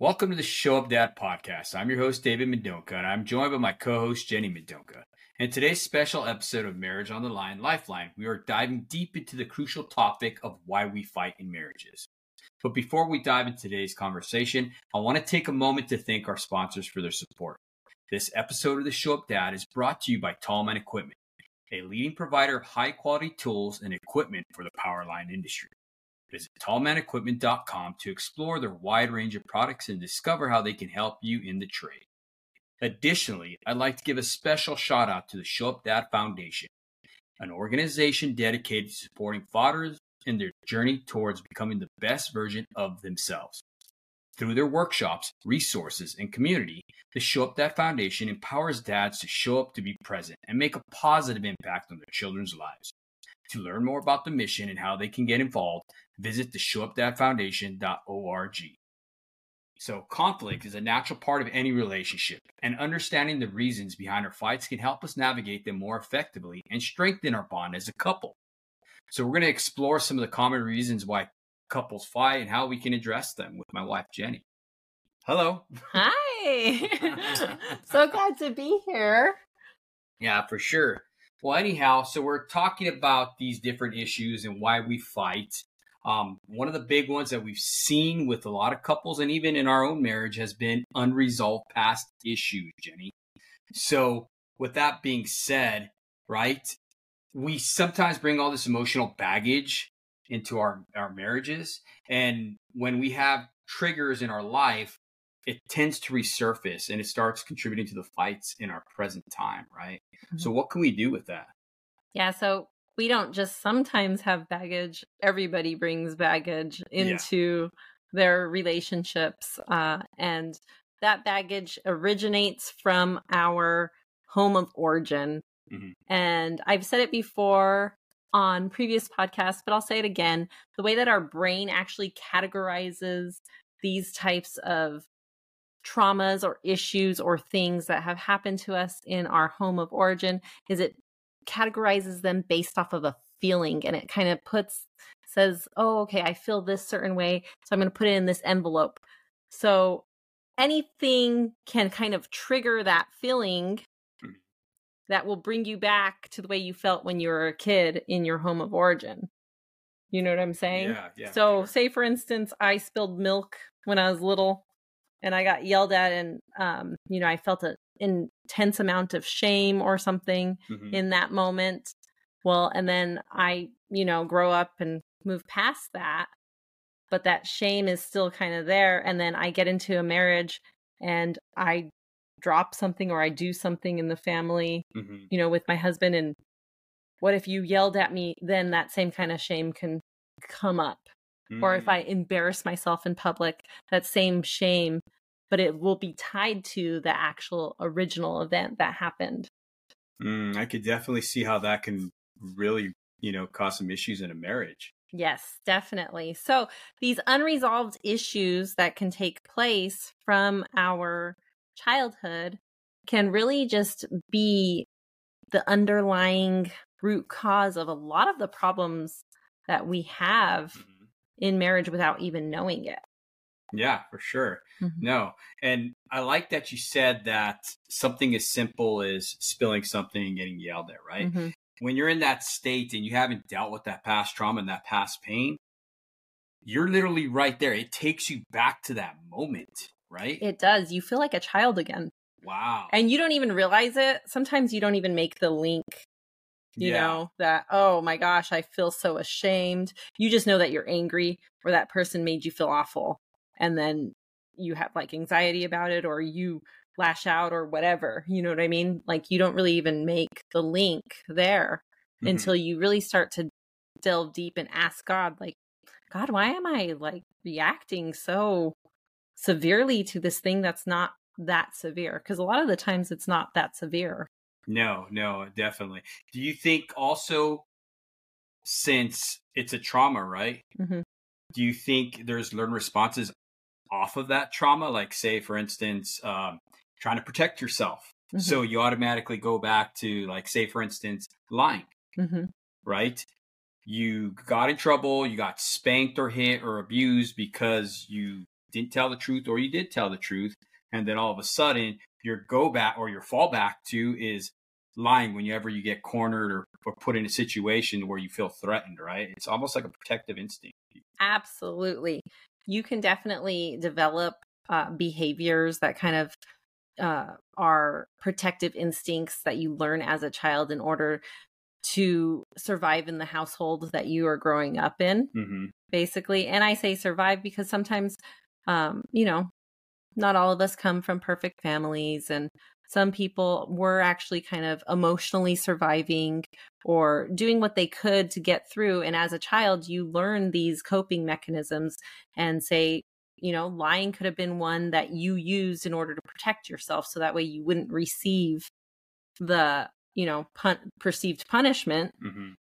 Welcome to the Show Up Dad podcast. I'm your host, David Mendonca, and I'm joined by my co host, Jenny Mendonca. In today's special episode of Marriage on the Line Lifeline, we are diving deep into the crucial topic of why we fight in marriages. But before we dive into today's conversation, I want to take a moment to thank our sponsors for their support. This episode of the Show Up Dad is brought to you by Tallman Equipment, a leading provider of high quality tools and equipment for the power line industry. Visit tallmanequipment.com to explore their wide range of products and discover how they can help you in the trade. Additionally, I'd like to give a special shout out to the Show Up Dad Foundation, an organization dedicated to supporting fathers in their journey towards becoming the best version of themselves. Through their workshops, resources, and community, the Show Up Dad Foundation empowers dads to show up to be present and make a positive impact on their children's lives. To learn more about the mission and how they can get involved, visit the showupdadfoundation.org. So, conflict is a natural part of any relationship, and understanding the reasons behind our fights can help us navigate them more effectively and strengthen our bond as a couple. So, we're going to explore some of the common reasons why couples fight and how we can address them with my wife, Jenny. Hello. Hi. so glad to be here. Yeah, for sure. Well, anyhow, so we're talking about these different issues and why we fight. Um, one of the big ones that we've seen with a lot of couples and even in our own marriage has been unresolved past issues, Jenny. So, with that being said, right, we sometimes bring all this emotional baggage into our, our marriages. And when we have triggers in our life, it tends to resurface and it starts contributing to the fights in our present time, right? Mm-hmm. So, what can we do with that? Yeah. So, we don't just sometimes have baggage, everybody brings baggage into yeah. their relationships. Uh, and that baggage originates from our home of origin. Mm-hmm. And I've said it before on previous podcasts, but I'll say it again. The way that our brain actually categorizes these types of traumas or issues or things that have happened to us in our home of origin is it categorizes them based off of a feeling and it kind of puts says oh okay i feel this certain way so i'm going to put it in this envelope so anything can kind of trigger that feeling hmm. that will bring you back to the way you felt when you were a kid in your home of origin you know what i'm saying yeah, yeah so sure. say for instance i spilled milk when i was little and I got yelled at and um, you know, I felt an intense amount of shame or something mm-hmm. in that moment. Well, and then I, you know, grow up and move past that, but that shame is still kind of there and then I get into a marriage and I drop something or I do something in the family, mm-hmm. you know, with my husband and what if you yelled at me then that same kind of shame can come up Mm. Or if I mm. embarrass myself in public, that same shame, but it will be tied to the actual original event that happened. Mm, I could definitely see how that can really, you know, cause some issues in a marriage. Yes, definitely. So these unresolved issues that can take place from our childhood can really just be the underlying root cause of a lot of the problems that we have mm-hmm in marriage without even knowing it. Yeah, for sure. Mm-hmm. No. And I like that you said that something as simple as spilling something and getting yelled at, right? Mm-hmm. When you're in that state and you haven't dealt with that past trauma and that past pain, you're literally right there. It takes you back to that moment, right? It does. You feel like a child again. Wow. And you don't even realize it. Sometimes you don't even make the link, you Yeah. know, that, oh my gosh, I feel so ashamed. You just know that you're angry or that person made you feel awful. And then you have like anxiety about it or you lash out or whatever. You know what I mean? Like you don't really even make the link there Mhm. until you really start to delve deep and ask God, like, God, why am I like reacting so severely to this thing that's not that severe? Because a lot of the times it's not that severe. No, no, definitely. Do you think also, since it's a trauma, right? Mm-hmm. Do you think there's learned responses off of that trauma? Like, say, for instance, um, trying to protect yourself. Mhm. So you automatically go back to, like, say, for instance, lying, hmm right? You got in trouble, you got spanked or hit or abused because you didn't tell the truth or you did tell the truth. And then all of a sudden, your go back or your fallback to is lying whenever you get cornered or, or put in a situation where you feel threatened, right? It's almost like a protective instinct. Absolutely. You can definitely develop uh, behaviors that kind of uh, are protective instincts that you learn as a child in order to survive in the household that you are growing up in. Mm-hmm. basically. And I say survive because sometimes, um, you know, not all of us come from perfect families, and some people were actually kind of emotionally surviving or doing what they could to get through. And as a child, you learn these coping mechanisms and say, you know, lying could have been one that you used in order to protect yourself so that way you wouldn't receive the, you know, pun- perceived punishment Mm-hmm.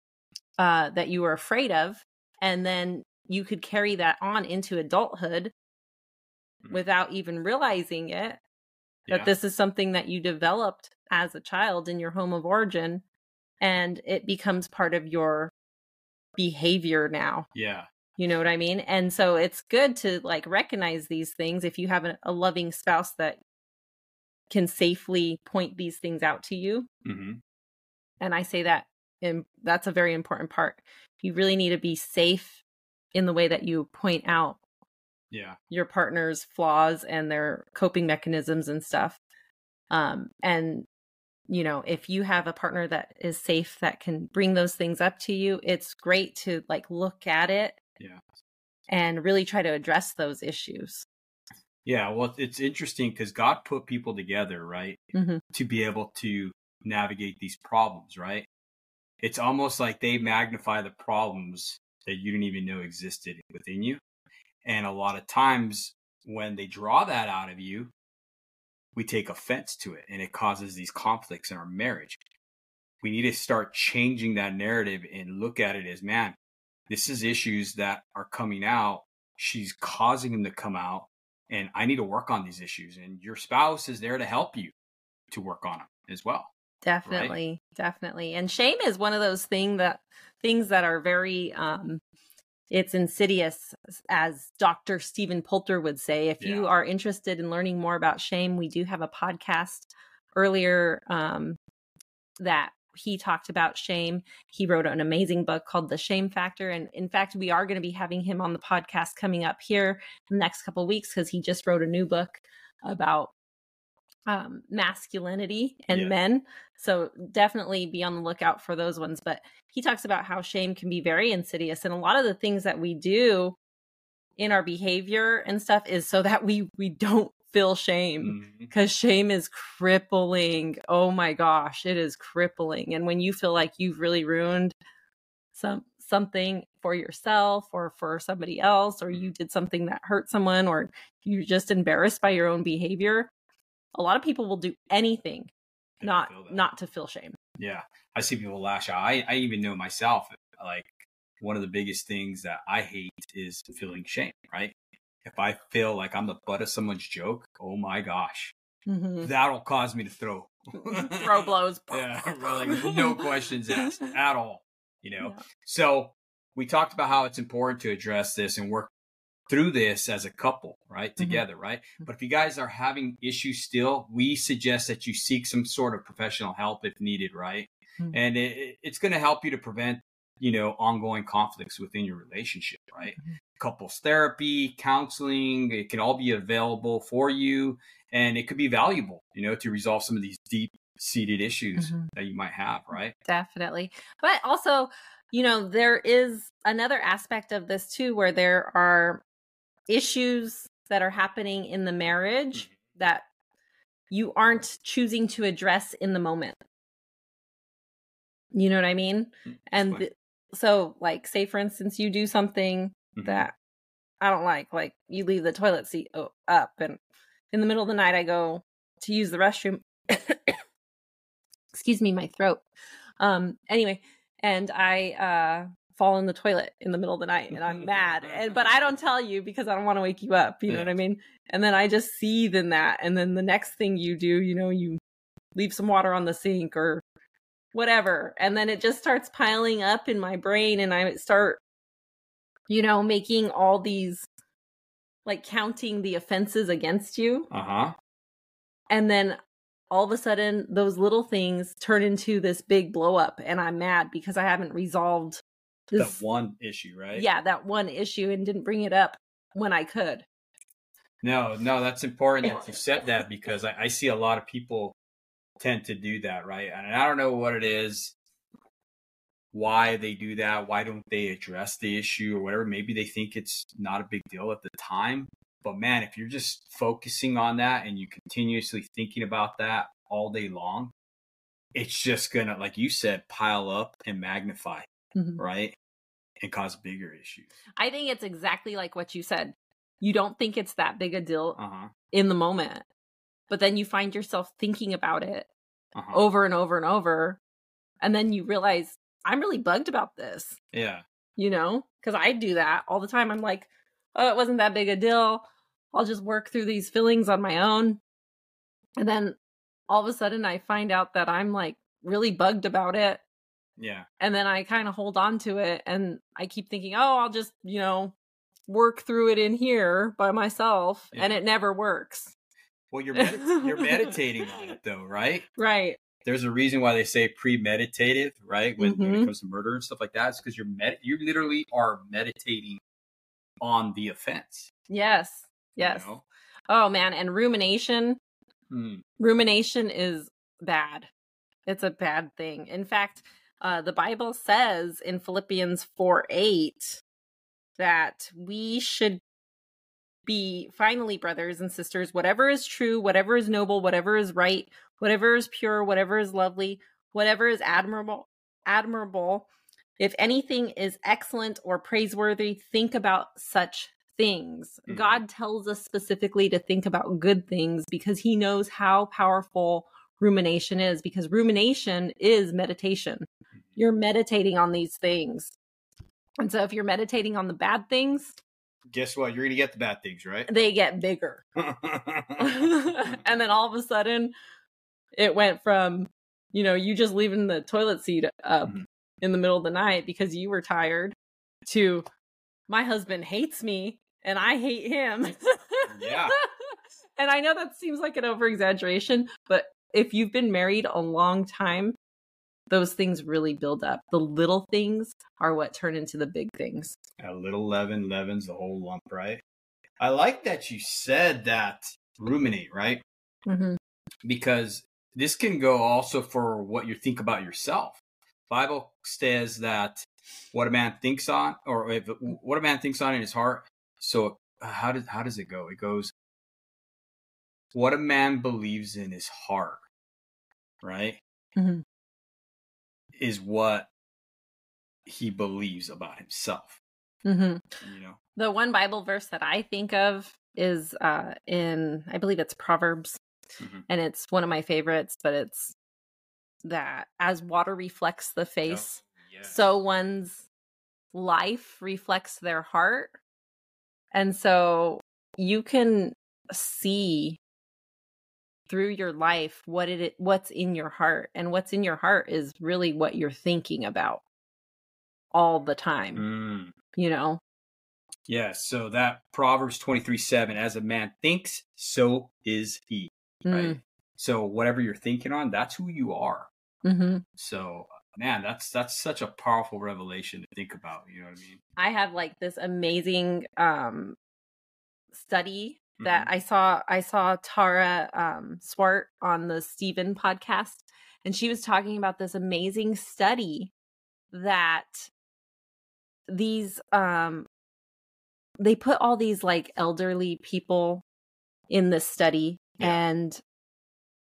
uh, that you were afraid of, and then you could carry that on into adulthood Mhm. without even realizing it. Yeah. That this is something that you developed as a child in your home of origin, and it becomes part of your behavior now. yeah. You know what I mean? And so it's good to like recognize these things if you have a, a loving spouse that can safely point these things out to you Mm-hmm. and i say that and that's a very important part you really need to be safe in the way that you point out Yeah. your partner's flaws and their coping mechanisms and stuff um and you know if you have a partner that is safe that can bring those things up to you it's great to like look at it Yeah. and really try to address those issues Yeah. Well, it's interesting because God put people together, right? Mhm. To be able to navigate these problems, right? It's almost like they magnify the problems that you didn't even know existed within you. And a lot of times when they draw that out of you, we take offense to it and it causes these conflicts in our marriage. We need to start changing that narrative and look at it as man, this is issues that are coming out. She's causing them to come out and I need to work on these issues. And your spouse is there to help you to work on them as well. definitely definitely and shame is one of those thing that things that are very um it's insidious as dr stephen poulter would say. If you are interested in learning more about shame we do have a podcast earlier um that he talked about shame. He wrote an amazing book called the shame factor and in fact we are going to be having him on the podcast coming up here in the next couple weeks because he just wrote a new book about um, masculinity and Yeah. men. So definitely be on the lookout for those ones. But he talks about how shame can be very insidious, and a lot of the things that we do in our behavior and stuff is so that we we don't feel shame because shame is crippling. Oh my gosh, it is crippling. And when you feel like you've really ruined some something for yourself or for somebody else, or you did something that hurt someone, or you're just embarrassed by your own behavior, a lot of people will do anything not not to feel shame. Yeah. I see people lash out. I, I even know myself, like one of the biggest things that I hate is feeling shame, right? If I feel like I'm the butt of someone's joke, oh my gosh, Mhm. that'll cause me to throw. Throw blows. yeah, like no questions asked at all, you know? Yeah. So we talked about how it's important to address this and work through this as a couple, right? Together, right? But if you guys are having issues still, we suggest that you seek some sort of professional help if needed, right? Mhm. And it, it- it's going to help you to prevent, you know, ongoing conflicts within your relationship, right? Mhm. Couples therapy, counseling, it can all be available for you. and it could be valuable, you know, to resolve some of these deep seated issues mm-hmm. that you might have, right? Definitely. But also, you know, there is another aspect of this too where there are issues that are happening in the marriage mm-hmm. that you aren't choosing to address in the moment. You know what I mean? Mm, and th- so, like, say for instance, you do something mm-hmm. that I don't like, like you leave the toilet seat up, and in the middle of the night, I go to use the restroom. Excuse me, my throat. Um, anyway, and I uh fall in the toilet in the middle of the night and I'm mad. And but I don't tell you because I don't want to wake you up, you yeah. know what I mean? And then I just seethe in that. And then the next thing you do, you know, you leave some water on the sink or whatever. And then it just starts piling up in my brain and I start, you know, making all these like counting the offenses against you. Uh-huh. And then all of a sudden those little things turn into this big blow up and I'm mad because I haven't resolved this that one issue, right? Yeah, that one issue and didn't bring it up when I could. No, no, that's important that you said that because I, I see a lot of people tend to do that, right? And I don't know what it is, why they do that, why don't they address the issue or whatever. Maybe they think it's not a big deal at the time. But man, if you're just focusing on that and you continuously thinking about that all day long, it's just gonna, like you said, pile up and magnify, mm-hmm. right? And cause bigger issues. I think it's exactly like what you said. You don't think it's that big a deal uh-huh. in the moment, but then you find yourself thinking about it uh-huh. over and over and over. And then you realize, I'm really bugged about this. Yeah. You know, because I do that all the time. I'm like, oh, it wasn't that big a deal. I'll just work through these feelings on my own. And then all of a sudden I find out that I'm like really bugged about it. Yeah. And then I kind of hold on to it and I keep thinking, oh, I'll just, you know, work through it in here by myself. Yeah. And it never works. Well, you're med- you're meditating on it though, right? Right. There's a reason why they say premeditative, right? When, mm-hmm. when it mm-hmm. comes to murder and stuff like that, it's because you're med- you literally are meditating on the offense. Yes. Yes. You know? Oh man, and rumination. Hmm. Rumination is bad. It's a bad thing. In fact, uh, the Bible says in Philippians 4 8 that we should be finally, brothers and sisters, whatever is true, whatever is noble, whatever is right, whatever is pure, whatever is lovely, whatever is admirable, admirable, if anything is excellent or praiseworthy, think about such things. Mm-hmm. God tells us specifically to think about good things because he knows how powerful rumination is because rumination is meditation. You're meditating on these things. And so if you're meditating on the bad things, guess what? You're going to get the bad things, right? They get bigger. and then all of a sudden, it went from, you know, you just leaving the toilet seat up mm-hmm. in the middle of the night because you were tired to my husband hates me and I hate him. yeah. and I know that seems like an over exaggeration, but if you've been married a long time, those things really build up. The little things are what turn into the big things. A little leaven leavens the whole lump, right? I like that you said that ruminate, right? Mm-hmm. Because this can go also for what you think about yourself. Bible says that what a man thinks on, or if, what a man thinks on in his heart. So uh, how does how does it go? It goes, what a man believes in his heart, right? Mm-hmm is what he believes about himself. Mm-hmm. You know, the one Bible verse that I think of is uh, in, I believe it's Proverbs, mm-hmm. and it's one of my favorites. But it's that as water reflects the face, oh, yes. so one's life reflects their heart, and so you can see through your life what it what's in your heart and what's in your heart is really what you're thinking about all the time mm. you know yeah so that proverbs 23 7 as a man thinks so is he right mm. so whatever you're thinking on that's who you are mm-hmm. so man that's that's such a powerful revelation to think about you know what i mean i have like this amazing um study that Mhm. I saw I saw Tara um, Swart on the Steven podcast, and she was talking about this amazing study that these um they put all these like elderly people in this study Yeah. and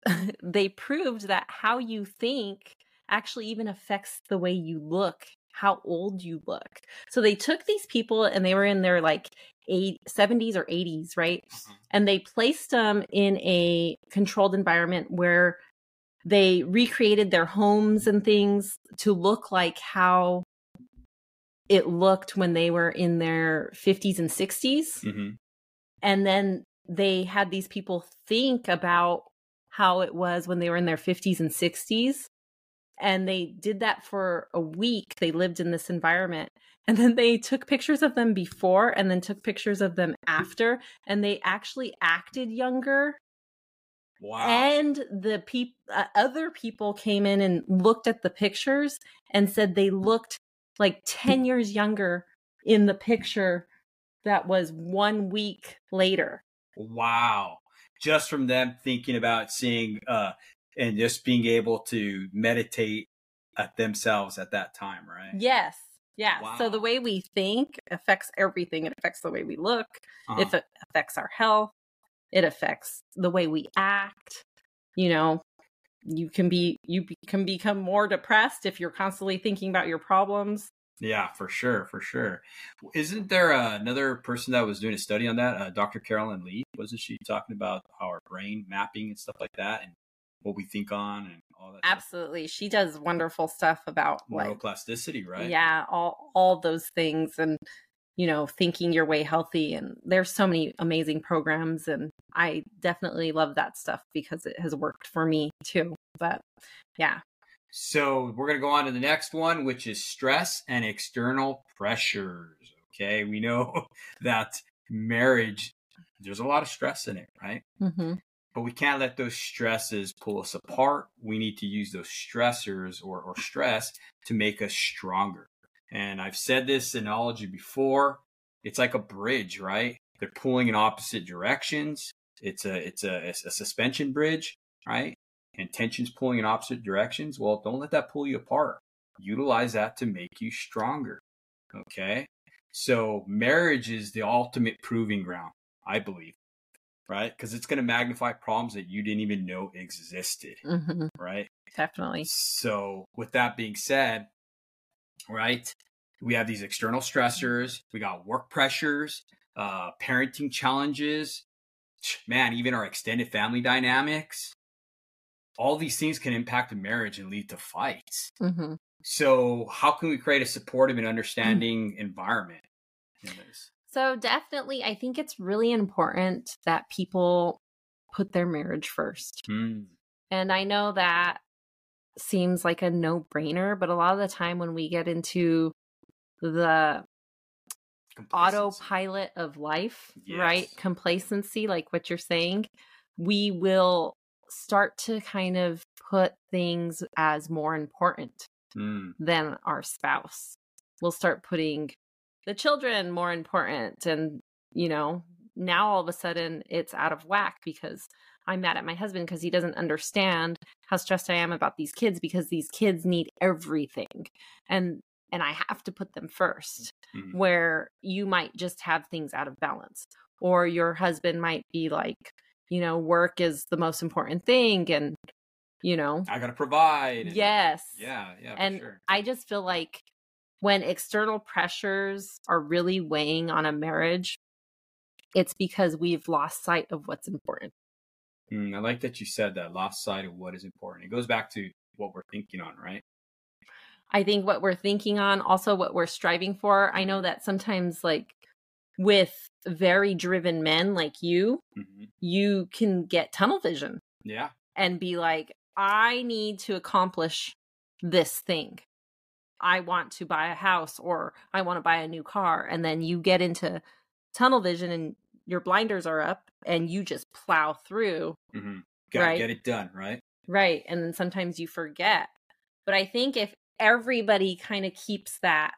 they proved that how you think actually even affects the way you look how old you look so they took these people and they were in their like eight, 70s or 80s right? Mhm. and they placed them in a controlled environment where they recreated their homes and things to look like how it looked when they were in their 50s and 60s Mhm. and then they had these people think about how it was when they were in their 50s and 60s and they did that for a week. They lived in this environment and then they took pictures of them before and then took pictures of them after and they actually acted younger Wow. and the peop- uh, other people came in and looked at the pictures and said they looked like 10 years younger in the picture that was one week later Wow. Just from them thinking about seeing uh and just being able to meditate at themselves at that time, right? yes yeah so the way we think affects everything it affects the way we look Uh-huh. if it affects our health it affects the way we act you know you can be you be- can become more depressed if you're constantly thinking about your problems Yeah, for sure, for sure. Isn't there uh, another person that was doing a study on that? Uh, Dr. Caroline Leaf, wasn't she talking about our brain mapping and stuff like that, and what we think on and all that? stuff? absolutely she does wonderful stuff about like Neuroplasticity, right? yeah all all those things and you know thinking your way healthy and there's so many amazing programs and i definitely love that stuff because it has worked for me too but yeah So we're gonna go on to the next one, which is stress and external pressures. Okay, we know that marriage, there's a lot of stress in it, right? hmm but we can't let those stresses pull us apart. We need to use those stressors or, or stress to make us stronger. And I've said this analogy before. It's like a bridge, right? They're pulling in opposite directions. It's a it's a, a suspension bridge, right? And tension's pulling in opposite directions. Well, don't let that pull you apart. Utilize that to make you stronger. Okay. So marriage is the ultimate proving ground, I believe right? Because it's going to magnify problems that you didn't even know existed, hmm right? definitely So, with that being said, right, we have these external stressors, we got work pressures, uh, parenting challenges, man, even our extended family dynamics. All these things can impact a marriage and lead to fights. hmm So, how can we create a supportive and understanding environment in this? So definitely i think it's really important that people put their marriage first Hmm. And I know that seems like a no brainer, but a lot of the time when we get into the autopilot of life, right? Complacency, like what you're saying, we will start to kind of put things as more important Hmm. than our spouse. We'll start putting the children more important. And, you know, now all of a sudden it's out of whack because I'm mad at my husband because he doesn't understand how stressed I am about these kids because these kids need everything. And and I have to put them first Mhm. where you might just have things out of balance or your husband might be like, you know, work is the most important thing and you know, I got to provide. and- yes. Yeah, yeah, for and sure. I just feel like when external pressures are really weighing on a marriage, it's because we've lost sight of what's important. Mm, I like that you said that lost sight of what is important. It goes back to what we're thinking on, right? I think what we're thinking on, also what we're striving for. I know that sometimes, like with very driven men like you, hmm you can get tunnel vision Yeah. and be like, I need to accomplish this thing. I want to buy a house or I want to buy a new car. And then you get into tunnel vision and your blinders are up and you just plow through. hmm Got to Right. get it done, right? Right. And then sometimes you forget. But I think if everybody kind of keeps that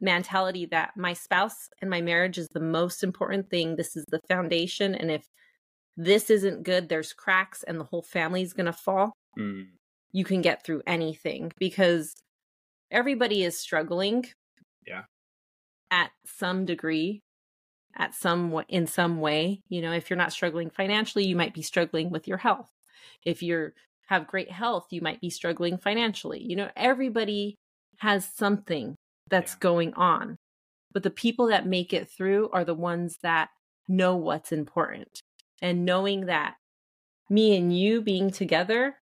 mentality that my spouse and my marriage is the most important thing. This is the foundation. And if this isn't good, there's cracks and the whole family's going to fall. Mm. You can get through anything because everybody is struggling. Yeah. At some degree, at some in some way, you know, if you're not struggling financially, you might be struggling with your health. If you're have great health, you might be struggling financially. You know, everybody has something that's yeah. going on. But the people that make it through are the ones that know what's important. And knowing that me and you being together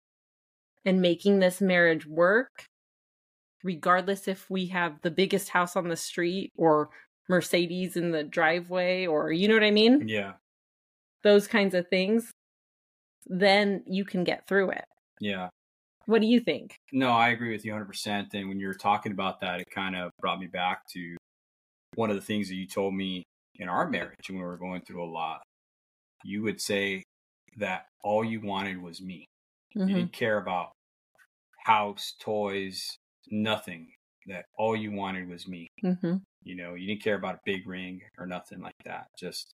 and making this marriage work, regardless if we have the biggest house on the street or Mercedes in the driveway or you know what I mean? Yeah. Those kinds of things, then you can get through it. Yeah. What do you think? No, I agree with you 100%. And when you were talking about that, it kind of brought me back to one of the things that you told me in our marriage when we were going through a lot. You would say that all you wanted was me. Mm-hmm. You didn't care about house, toys, nothing. That all you wanted was me. Mm-hmm. You know, you didn't care about a big ring or nothing like that. Just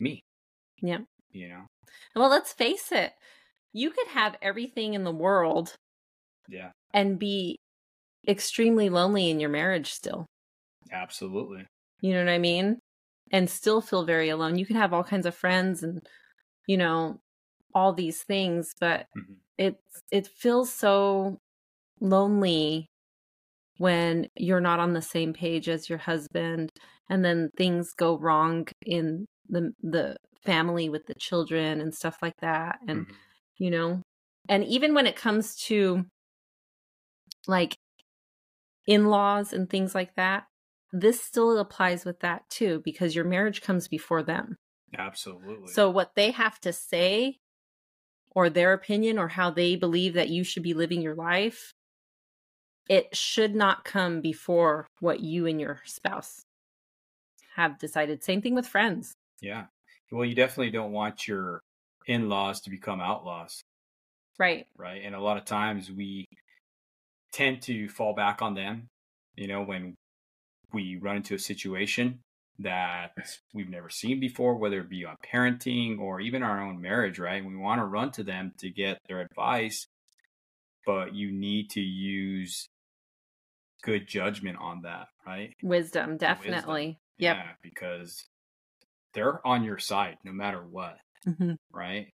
me. Yeah. You know? Well, let's face it you could have everything in the world yeah and be extremely lonely in your marriage still absolutely you know what i mean and still feel very alone you can have all kinds of friends and you know all these things but mm-hmm. it it feels so lonely when you're not on the same page as your husband and then things go wrong in the the family with the children and stuff like that and mm-hmm you know? And even when it comes to like in laws and things like that, this still applies with that too, because your marriage comes before them. Absolutely. So what they have to say or their opinion or how they believe that you should be living your life, it should not come before what you and your spouse have decided. Same thing with friends. Yeah. Well, you definitely don't want your in laws to become outlaws. Right. Right. And a lot of times we tend to fall back on them, you know, when we run into a situation that we've never seen before, whether it be on parenting or even our own marriage, right? We want to run to them to get their advice, but you need to use good judgment on that, right? Wisdom, definitely. Wisdom. Yep. Yeah, because they're on your side no matter what mm-hmm. right?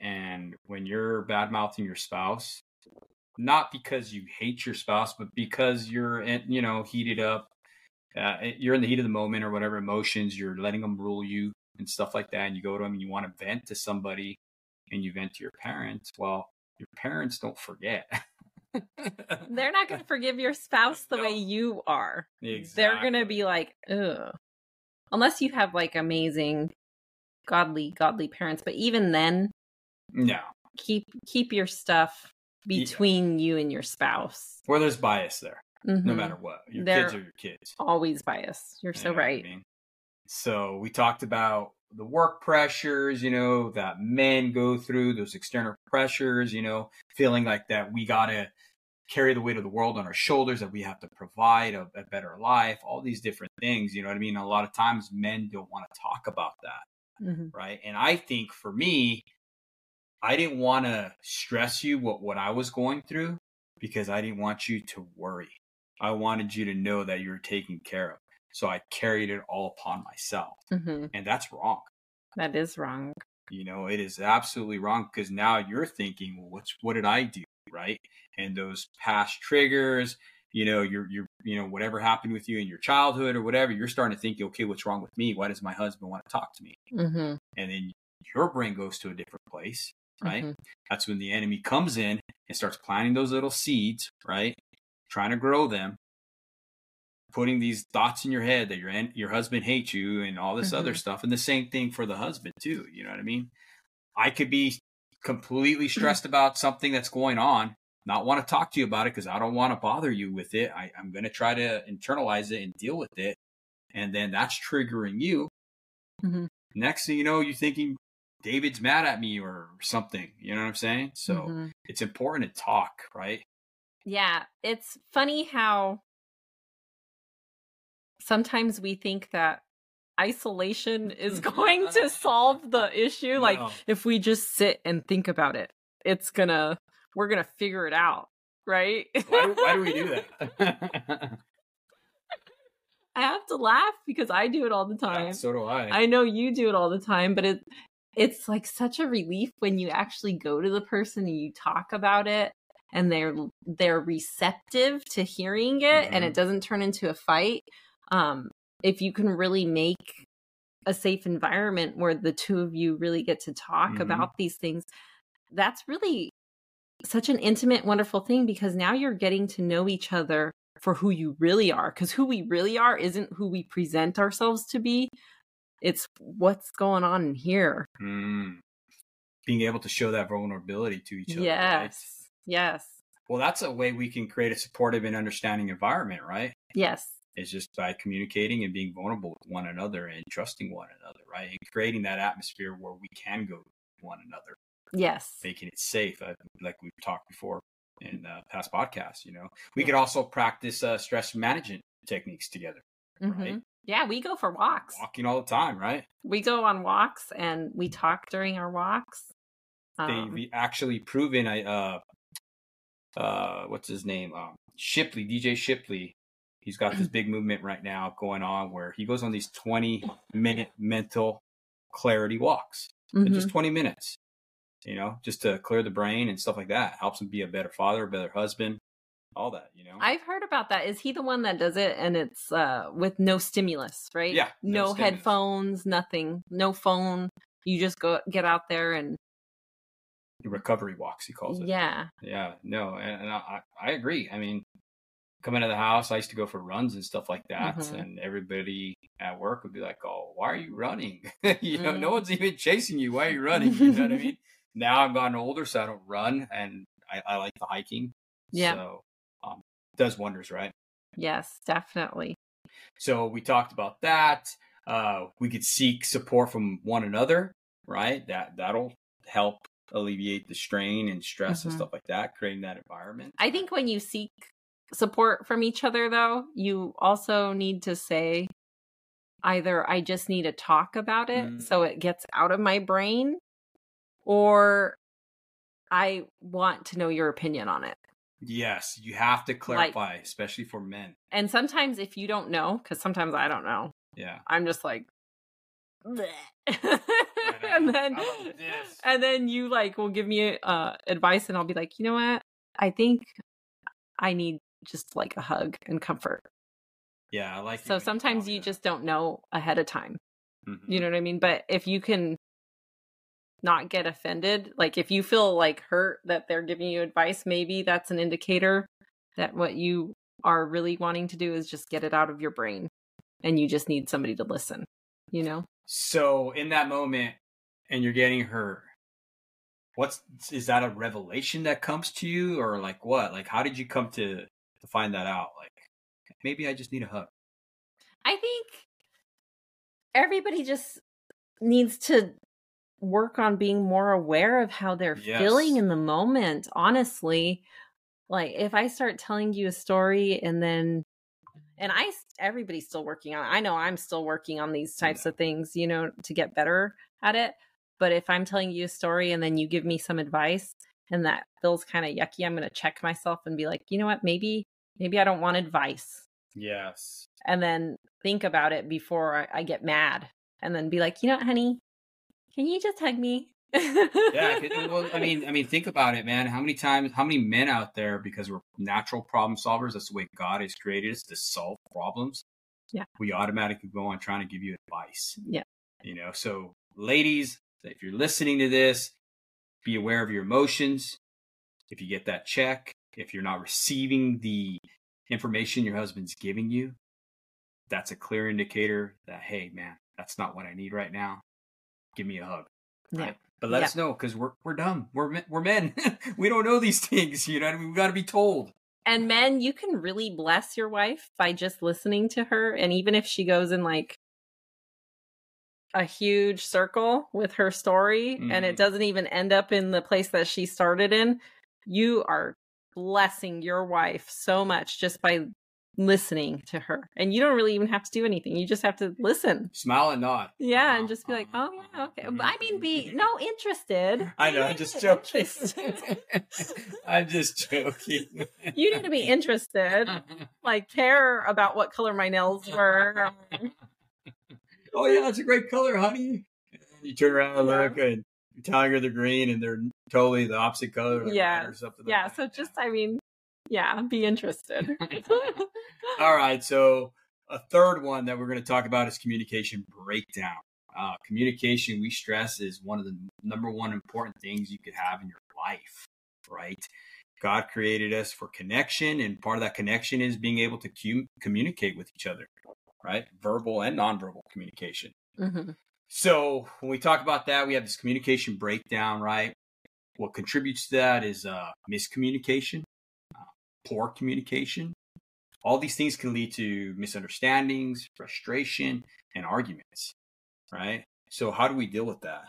And when you're bad mouthing your spouse, not because you hate your spouse, but because you're, you know, heated up, uh, eh, you're in the heat of the moment or whatever emotions, you're letting them rule you and stuff like that. And you go to them and you want to vent to somebody and you vent to your parents. Well, your parents don't forget. They're not going to forgive your spouse the no. way you are. Exactly. They're going to be like, ugh. Unless you have like amazing godly godly parents but even then no keep keep your stuff between yeah. you and your spouse where there's bias there mm-hmm. no matter what your They're kids are your kids always bias you're so right I mean? so we talked about the work pressures you know that men go through those external pressures you know feeling like that we gotta carry the weight of the world on our shoulders that we have to provide a, a better life all these different things you know what i mean a lot of times men don't want to talk about that mm-hmm. right? And I think for me, I didn't want to stress you what what I was going through because I didn't want you to worry. I wanted you to know that you're taken care of. So I carried it all upon myself. Mm-hmm. And that's wrong. That is wrong. You know, it is absolutely wrong because now you're thinking, well, what's what did I do? Right. And those past triggers you know, you're, you're, you know, whatever happened with you in your childhood or whatever, you're starting to think, okay, what's wrong with me? Why does my husband want to talk to me? Mm-hmm. And then your brain goes to a different place, right? Mm-hmm. That's when the enemy comes in and starts planting those little seeds, right? Trying to grow them, putting these thoughts in your head that your your husband hates you and all this mm-hmm. other stuff. And the same thing for the husband too. You know what I mean? I could be completely stressed about something that's going on not want to talk to you about it because I don't want to bother you with it. I, I'm going to try to internalize it and deal with it. And then that's triggering you. Mm-hmm. Next thing you know, you're thinking David's mad at me or something. You know what I'm saying? So mm-hmm. it's important to talk, right? Yeah. It's funny how sometimes we think that isolation is going to solve the issue. Like if we just sit and think about it, it's gonna we're gonna figure it out, right? why, do, why do we do that? I have to laugh because I do it all the Yeah, time. so do I. I know you do it all the time, but it it's like such a relief when you actually go to the person and you talk about it and they're they're receptive to hearing it and Mhm. it doesn't turn into a fight. Um if you can really make a safe environment where the two of you really get to talk Mhm. about these things, that's really such an intimate, wonderful thing because now you're getting to know each other for who you really are. Because who we really are isn't who we present ourselves to be, it's what's going on in here. Mm. Being able to show that vulnerability to each other. right? Yes. Yes. Well, that's a way we can create a supportive and understanding environment, right? Yes. It's just by communicating and being vulnerable with one another and trusting one another, right? And creating that atmosphere where we can go to one another, Yes. making it safe, uh, like we've talked before in uh, past podcasts. You know, we Yeah. could also practice uh, stress management techniques together, Mhm. right? Yeah, we go for walks. Walking all the time, right? We go on walks and we talk during our walks. Um, They've actually proven. I uh, uh, what's his name? Um, Shipley, DJ Shipley. He's got this big movement right now going on where he goes on these twenty minute mental clarity walks. Mhm. Just twenty minutes, you know, just to clear the brain and stuff like that. Helps him be a better father, a better husband, all that, you know. I've heard about that. Is he the one that does it and it's uh with no stimulus, right? Yeah, no No, headphones, nothing. No phone. You just go get out there and recovery walks, he calls it. yeah. Yeah, no, and, and I, I agree. I mean, coming out of the house, I used to go for runs and stuff like that, Mhm. and everybody at work would be like, "Oh, why are you running? you know, no Mm. one's even chasing you. Why are you running? You know what I mean?" Now I've gotten older, so I don't run, and I, I like the hiking. Yeah. so um, does wonders, right? Yes, definitely. So we talked about that. Uh, we could seek support from one another, right? That that'll help alleviate the strain and stress and Mhm. stuff like that, creating that environment. I think when you seek support from each other, though, you also need to say either I just need to talk about it Mm. so it gets out of my brain, or I want to know your opinion on it. Yes, you have to clarify, especially for men. And sometimes if you don't know, because sometimes I don't know, Yeah. I'm just like, and then How about this? and then you like will give me uh advice and I'll be like, you know what? I think I need just like a hug and comfort. Yeah, I like. So sometimes you just don't know ahead of time. Mhm. You know what I mean? But if you can not get offended, like if you feel like hurt that they're giving you advice, maybe that's an indicator that what you are really wanting to do is just get it out of your brain and you just need somebody to listen, you know? So in that moment, and you're getting hurt. What's is that a revelation that comes to you, or like what? Like how did you come to to find that out? Like maybe I just need a hug. I think everybody just needs to work on being more aware of how they're Yes. feeling in the moment. Honestly, like if I start telling you a story and then and I everybody's still working on it. I know I'm still working on these types of things, you know, to get better at it. But if I'm telling you a story and then you give me some advice and that feels kind of yucky, I'm going to check myself and be like, "You know what? Maybe maybe I don't want advice." Yes. and then think about it before I, I get mad and then be like, you know what, honey, can you just hug me? Yeah. Well, I mean, I mean, think about it, man. How many times, how many men out there, because we're natural problem solvers, that's the way God has created us to solve problems. Yeah. We automatically go on trying to give you advice. Yeah. You know, so ladies, if you're listening to this, be aware of your emotions. If you get that check, if you're not receiving the information your husband's giving you, that's a clear indicator that, hey, man, that's not what I need right now. Give me a hug. yeah. Right? But let Yeah. us know because we're we're dumb. We're men- we're men. we don't know these things. You know, what I mean? we got to be told. And men, you can really bless your wife by just listening to her. And even if she goes in like a huge circle with her story and it Mhm. doesn't even end up in the place that she started in, you are blessing your wife so much just by listening to her. And you don't really even have to do anything. You just have to listen. Smile and nod. Yeah, Uh-huh, and just be like, uh-huh, "Oh yeah, uh-huh. okay." I mean, be no interested. I know, I'm just joking. I'm just joking. you need to be interested, like care about what color my nails were. oh yeah, it's a great color, honey. You turn around and look, and her they're green, and they're totally the opposite color. like Yeah. or something. Yeah, like so that. just I mean, yeah, be interested. All right, so a third one that we're going to talk about is communication breakdown. Uh, communication, we stress, is one of the number one important things you could have in your life, right? God created us for connection, and part of that connection is being able to cum- communicate with each other, right? Verbal and nonverbal communication. hmm So when we talk about that, we have this communication breakdown, right? What contributes to that is uh, miscommunication, uh, poor communication. All these things can lead to misunderstandings, frustration, and arguments, right? So how do we deal with that?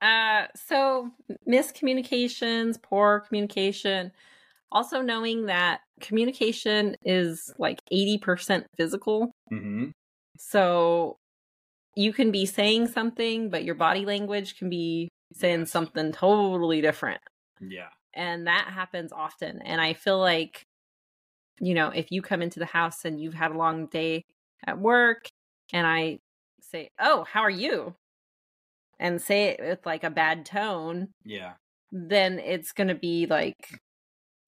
Uh, so miscommunications, poor communication. Also knowing that communication is like eighty percent physical. Mm-hmm. So you can be saying something, but your body language can be saying something totally different. Yeah. And that happens often. And I feel like, you know, if you come into the house and you've had a long day at work and I say, Oh, how are you? And say it with like a bad tone, Yeah. then it's going to be like,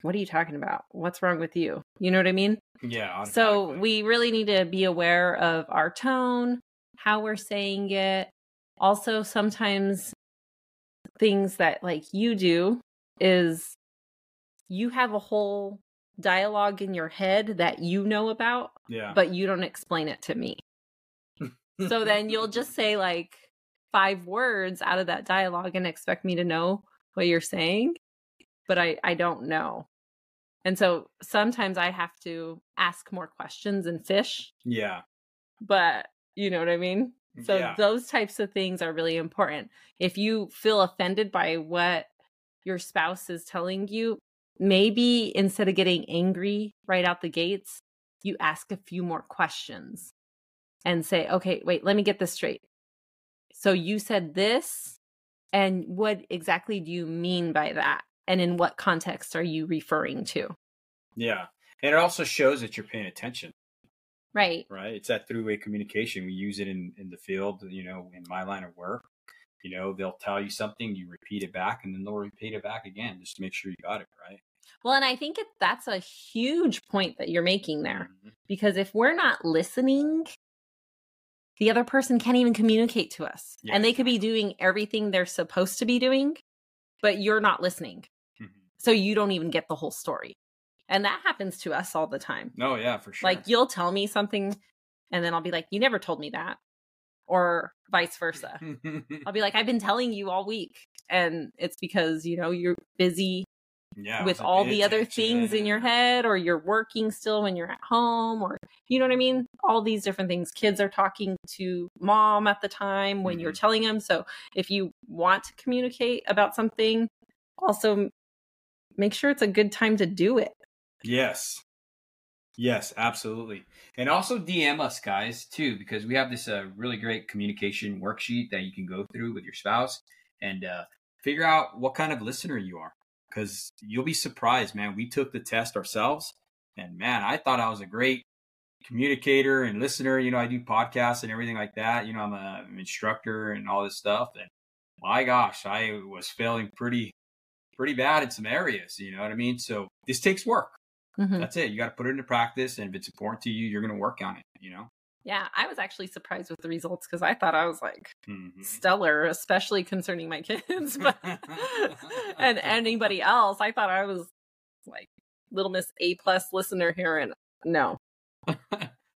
What are you talking about? What's wrong with you? You know what I mean? Yeah. So we really need to be aware of our tone, how we're saying it. Also, sometimes things that like you do is you have a whole dialogue in your head that you know about, yeah. but you don't explain it to me. So then you'll just say like five words out of that dialogue and expect me to know what you're saying, but I I don't know. And so sometimes I have to ask more questions and fish, yeah. but you know what I mean? So yeah. those types of things are really important. If you feel offended by what your spouse is telling you, maybe instead of getting angry right out the gates, you ask a few more questions and say, okay, wait, let me get this straight. So you said this, and what exactly do you mean by that? And in what context are you referring to? yeah. And it also shows that you're paying attention. Right. right? It's that three way communication. We use it in, in the field, you know, in my line of work. You know, they'll tell you something, you repeat it back, and then they'll repeat it back again just to make sure you got it right. Well, and I think it, that's a huge point that you're making there Mhm. because if we're not listening, the other person can't even communicate to us. Yeah. And they could be doing everything they're supposed to be doing, but you're not listening. Mhm. So you don't even get the whole story. And that happens to us all the time. No, yeah, for sure. Like you'll tell me something and then I'll be like, you never told me that. Or vice versa. I'll be like, I've been telling you all week. And it's because, you know, you're busy yeah, with all the other things in your head, or you're working still when you're at home, or you know what I mean? All these different things. Kids are talking to mom at the time when you're Mhm. telling them. So if you want to communicate about something, also make sure it's a good time to do it. Yes. Yes, absolutely. And also DM us, guys, too, because we have this uh, really great communication worksheet that you can go through with your spouse and uh, figure out what kind of listener you are. Because you'll be surprised, man. We took the test ourselves, and man, I thought I was a great communicator and listener. You know, I do podcasts and everything like that. You know, I'm a, I'm an instructor and all this stuff. And my gosh, I was failing pretty, pretty bad in some areas. You know what I mean? So this takes work Mhm. that's it. You got to put it into practice, and if it's important to you, you're going to work on it. You know. Yeah, I was actually surprised with the results because I thought I was like Mhm. stellar, especially concerning my kids, but and anybody else. I thought I was like little Miss A plus listener here, and no,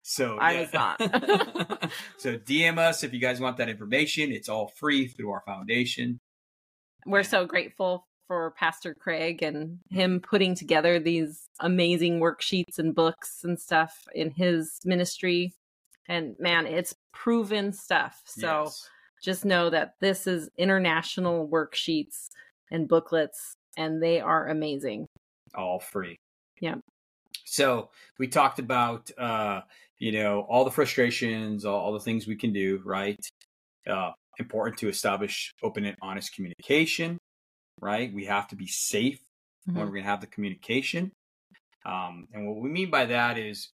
So I yeah. was not. so DM us if you guys want that information. It's all free through our foundation. we're so grateful for Pastor Craig and him putting together these amazing worksheets and books and stuff in his ministry. And man, it's proven stuff. So Yes. just know that this is international worksheets and booklets, and they are amazing. all free. Yeah. So we talked about, uh, you know, all the frustrations, all, all the things we can do, right? Uh, important to establish open and honest communication, right? We have to be safe mm-hmm. when we're going to have the communication. Um, and what we mean by that is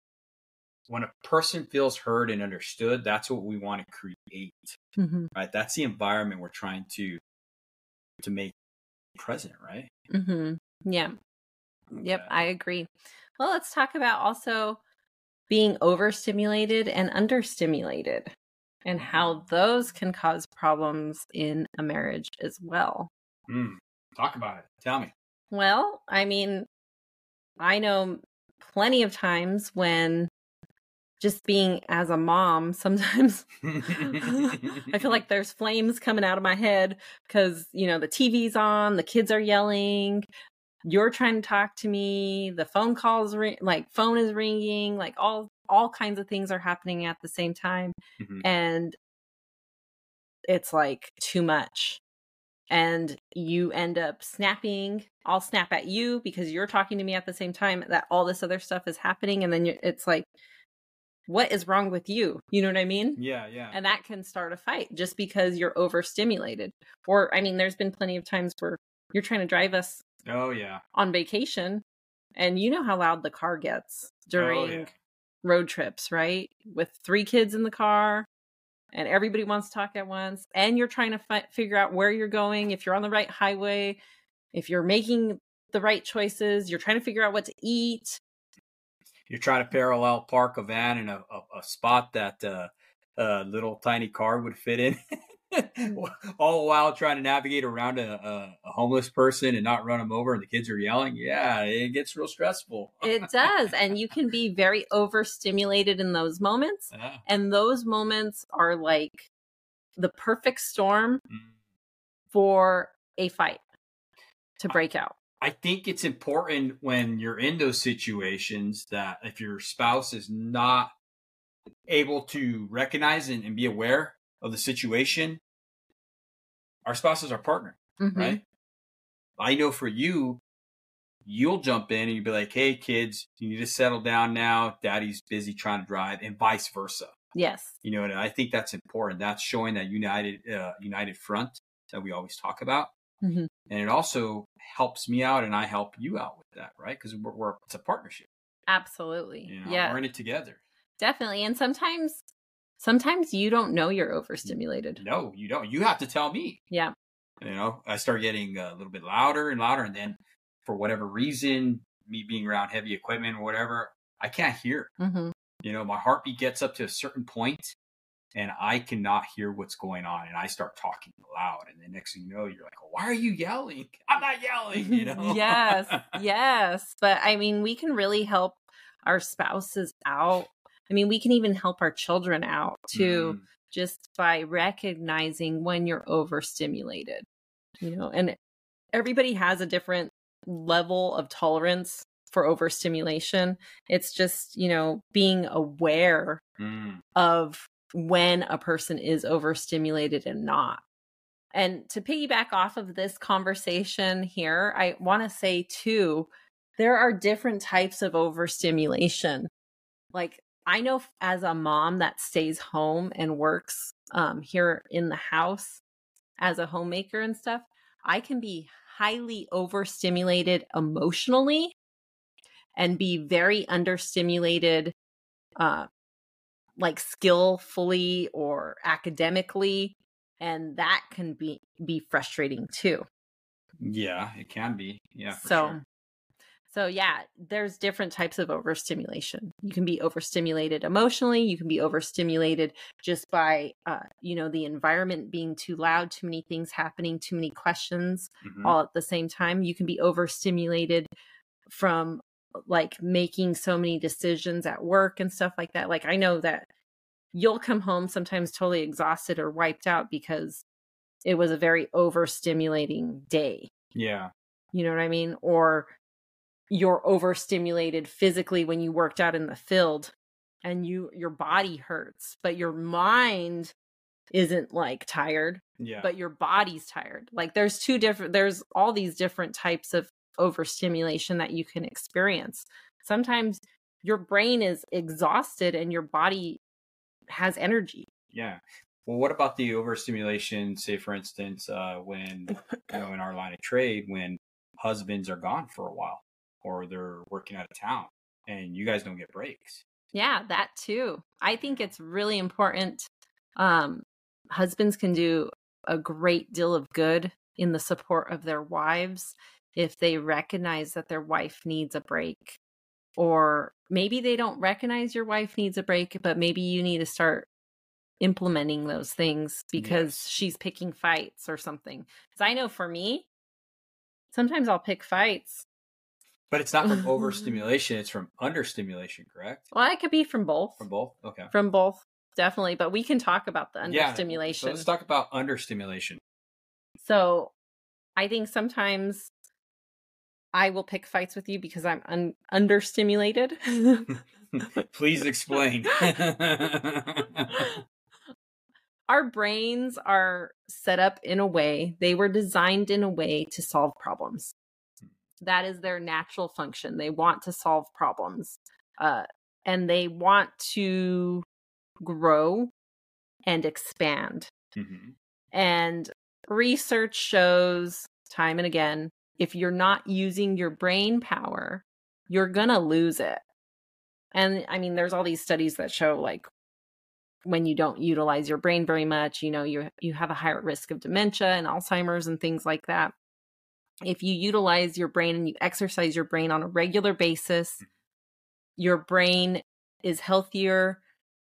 when a person feels heard and understood, that's what we want to create, mm-hmm. right? That's the environment we're trying to to make present, right? Mm-hmm. Yeah. Okay. Yep, I agree. Well, let's talk about also being overstimulated and understimulated and how mm-hmm. those can cause problems in a marriage as well. Mm, talk about it. Tell me. Well, I mean, I know plenty of times when just being as a mom, sometimes I feel like there's flames coming out of my head because, you know, the TV's on, the kids are yelling, you're trying to talk to me, the phone calls ring, like phone is ringing, like all all kinds of things are happening at the same time mm-hmm. and it's like too much and you end up snapping i'll snap at you because you're talking to me at the same time that all this other stuff is happening and then it's like what is wrong with you? You know what i mean? Yeah yeah. And that can start a fight just because you're overstimulated or i mean there's been plenty of times where you're trying to drive us oh yeah. on vacation and you know how loud the car gets during oh, yeah. road trips right? With three kids in the car and everybody wants to talk at once and you're trying to fi- figure out where you're going if you're on the right highway if you're making the right choices you're trying to figure out what to eat. You're trying to parallel park a van in a, a, a spot that uh, a little tiny car would fit in all the while trying to navigate around a, a, a, homeless person and not run them over and the kids are yelling yeah it gets real stressful it does and you can be very overstimulated in those moments yeah. and those moments are like the perfect storm mm. for a fight to break out I think it's important when you're in those situations that if your spouse is not able to recognize and, and be aware of the situation, our spouse is our partner, mm-hmm. right? I know for you, you'll jump in and you'll be like, hey, kids, you need to settle down now. Daddy's busy trying to drive, and vice versa. Yes. You know, and I think that's important. That's showing that united, uh, united front that we always talk about. Mm-hmm. And it also helps me out and I help you out with that, right? Because we're, we're, it's a partnership. Absolutely. You know, yeah. We're in it together. Definitely. And sometimes sometimes you don't know you're overstimulated. No, you don't. You have to tell me. Yeah. You know, I start getting a little bit louder and louder, and then for whatever reason, me being around heavy equipment or whatever, I can't hear. Mm-hmm. You know, my heartbeat gets up to a certain point, and I cannot hear what's going on, and I start talking loud, and the next thing you know, you're like, "Why are you yelling? I'm not yelling." You know? yes, yes, but I mean, we can really help our spouses out I mean, we can even help our children out too, mm. just by recognizing when you're overstimulated, you know, and everybody has a different level of tolerance for overstimulation. It's just, you know, being aware mm. of when a person is overstimulated and not. And to piggyback off of this conversation here, I want to say too, there are different types of overstimulation. Like I know as a mom that stays home and works um, here in the house as a homemaker and stuff, I can be highly overstimulated emotionally and be very understimulated, uh, like skillfully or academically, and that can be be frustrating too. Yeah, it can be. Yeah. so sure. So, yeah, there's different types of overstimulation. You can be overstimulated emotionally. You can be overstimulated just by, uh, you know, the environment being too loud, too many things happening, too many questions mm-hmm. all at the same time. You can be overstimulated from like making so many decisions at work and stuff like that. Like, I know that you'll come home sometimes totally exhausted or wiped out because it was a very overstimulating day. Yeah. You know what I mean? Or you're overstimulated physically when you worked out in the field and you your body hurts but your mind isn't like tired yeah but your body's tired like there's two different there's all these different types of overstimulation that you can experience sometimes your brain is exhausted and your body has energy. Yeah. Well, what about the overstimulation? Say, for instance, uh, when you know in our line of trade, when husbands are gone for a while or they're working out of town, and you guys don't get breaks. Yeah, that too. I think it's really important. Um, husbands can do a great deal of good in the support of their wives if they recognize that their wife needs a break. Or maybe they don't recognize your wife needs a break, but maybe you need to start implementing those things because yes. she's picking fights or something. Because I know for me, sometimes I'll pick fights. But it's not from uh-huh. overstimulation, it's from understimulation, correct? Well, it could be from both. From both? Okay. From both, definitely. But we can talk about the understimulation. Yeah, so let's talk about understimulation. So I think sometimes I will pick fights with you because I'm un- understimulated. Please explain. Our brains are set up in a way, they were designed in a way to solve problems. That is their natural function. They want to solve problems uh, and they want to grow and expand. Mm-hmm. And research shows time and again if you're not using your brain power, you're going to lose it. And I mean, there's all these studies that show like when you don't utilize your brain very much, you know, you you have a higher risk of dementia and Alzheimer's and things like that. If you utilize your brain and you exercise your brain on a regular basis, your brain is healthier,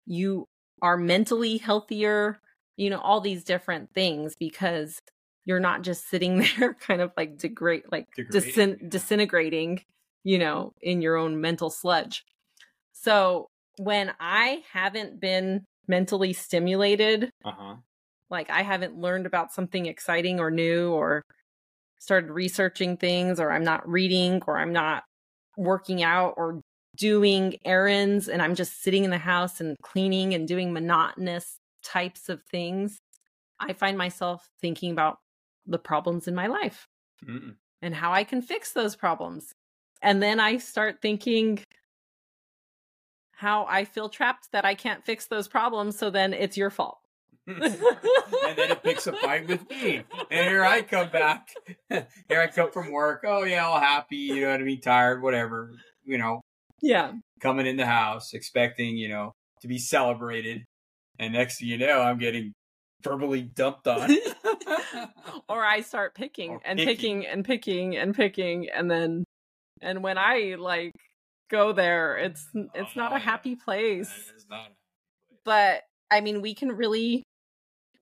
you are mentally healthier, you know, all these different things because you're not just sitting there kind of like degrade like disin- disintegrating you know in your own mental sludge. So when i haven't been mentally stimulated uh-huh. like i haven't learned about something exciting or new or started researching things or i'm not reading or i'm not working out or doing errands and i'm just sitting in the house and cleaning and doing monotonous types of things i find myself thinking about the problems in my life Mm-mm. and how I can fix those problems. And then I start thinking how I feel trapped that I can't fix those problems. So then it's your fault. And then it picks a fight with me. And here I come back. here I come from work. Oh, yeah, all happy, you know what I mean? Tired, whatever, you know. Yeah. Coming in the house, expecting, you know, to be celebrated. And next thing you know, I'm getting verbally dumped on. or I start picking or and picking. picking and picking and picking and then and when I like go there, it's it's oh, not a happy place. Not But I mean, we can really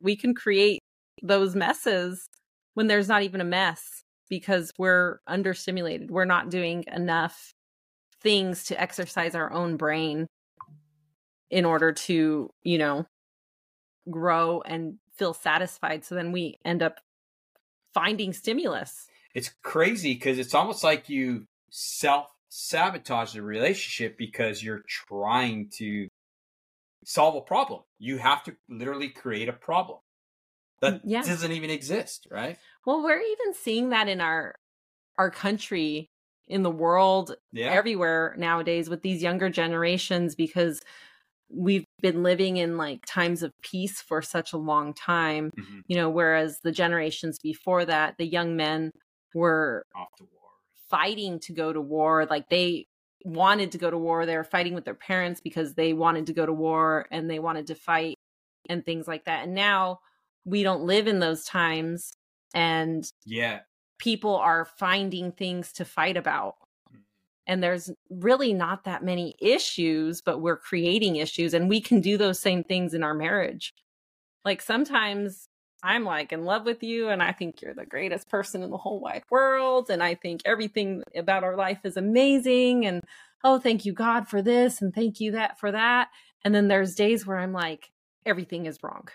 we can create those messes when there's not even a mess because we're understimulated. We're not doing enough things to exercise our own brain in order to, you know, grow and feel satisfied. So then we end up finding stimulus. It's crazy because it's almost like you self sabotage the relationship because you're trying to solve a problem. You have to literally create a problem that yeah. doesn't even exist, right? Well, we're even seeing that in our our country, in the world, yeah. everywhere nowadays with these younger generations because we've been living in like times of peace for such a long time mm-hmm. you know whereas the generations before that the young men were off to war fighting to go to war like they wanted to go to war. They were fighting with their parents because they wanted to go to war and they wanted to fight and things like that. And now we don't live in those times and yeah. people are finding things to fight about. Mm-hmm. And there's really not that many issues but we're creating issues and we can do those same things in our marriage. Like sometimes i'm like in love with you and i think you're the greatest person in the whole wide world and i think everything about our life is amazing and oh thank you god for this and thank you that for that and then there's days where i'm like everything is wrong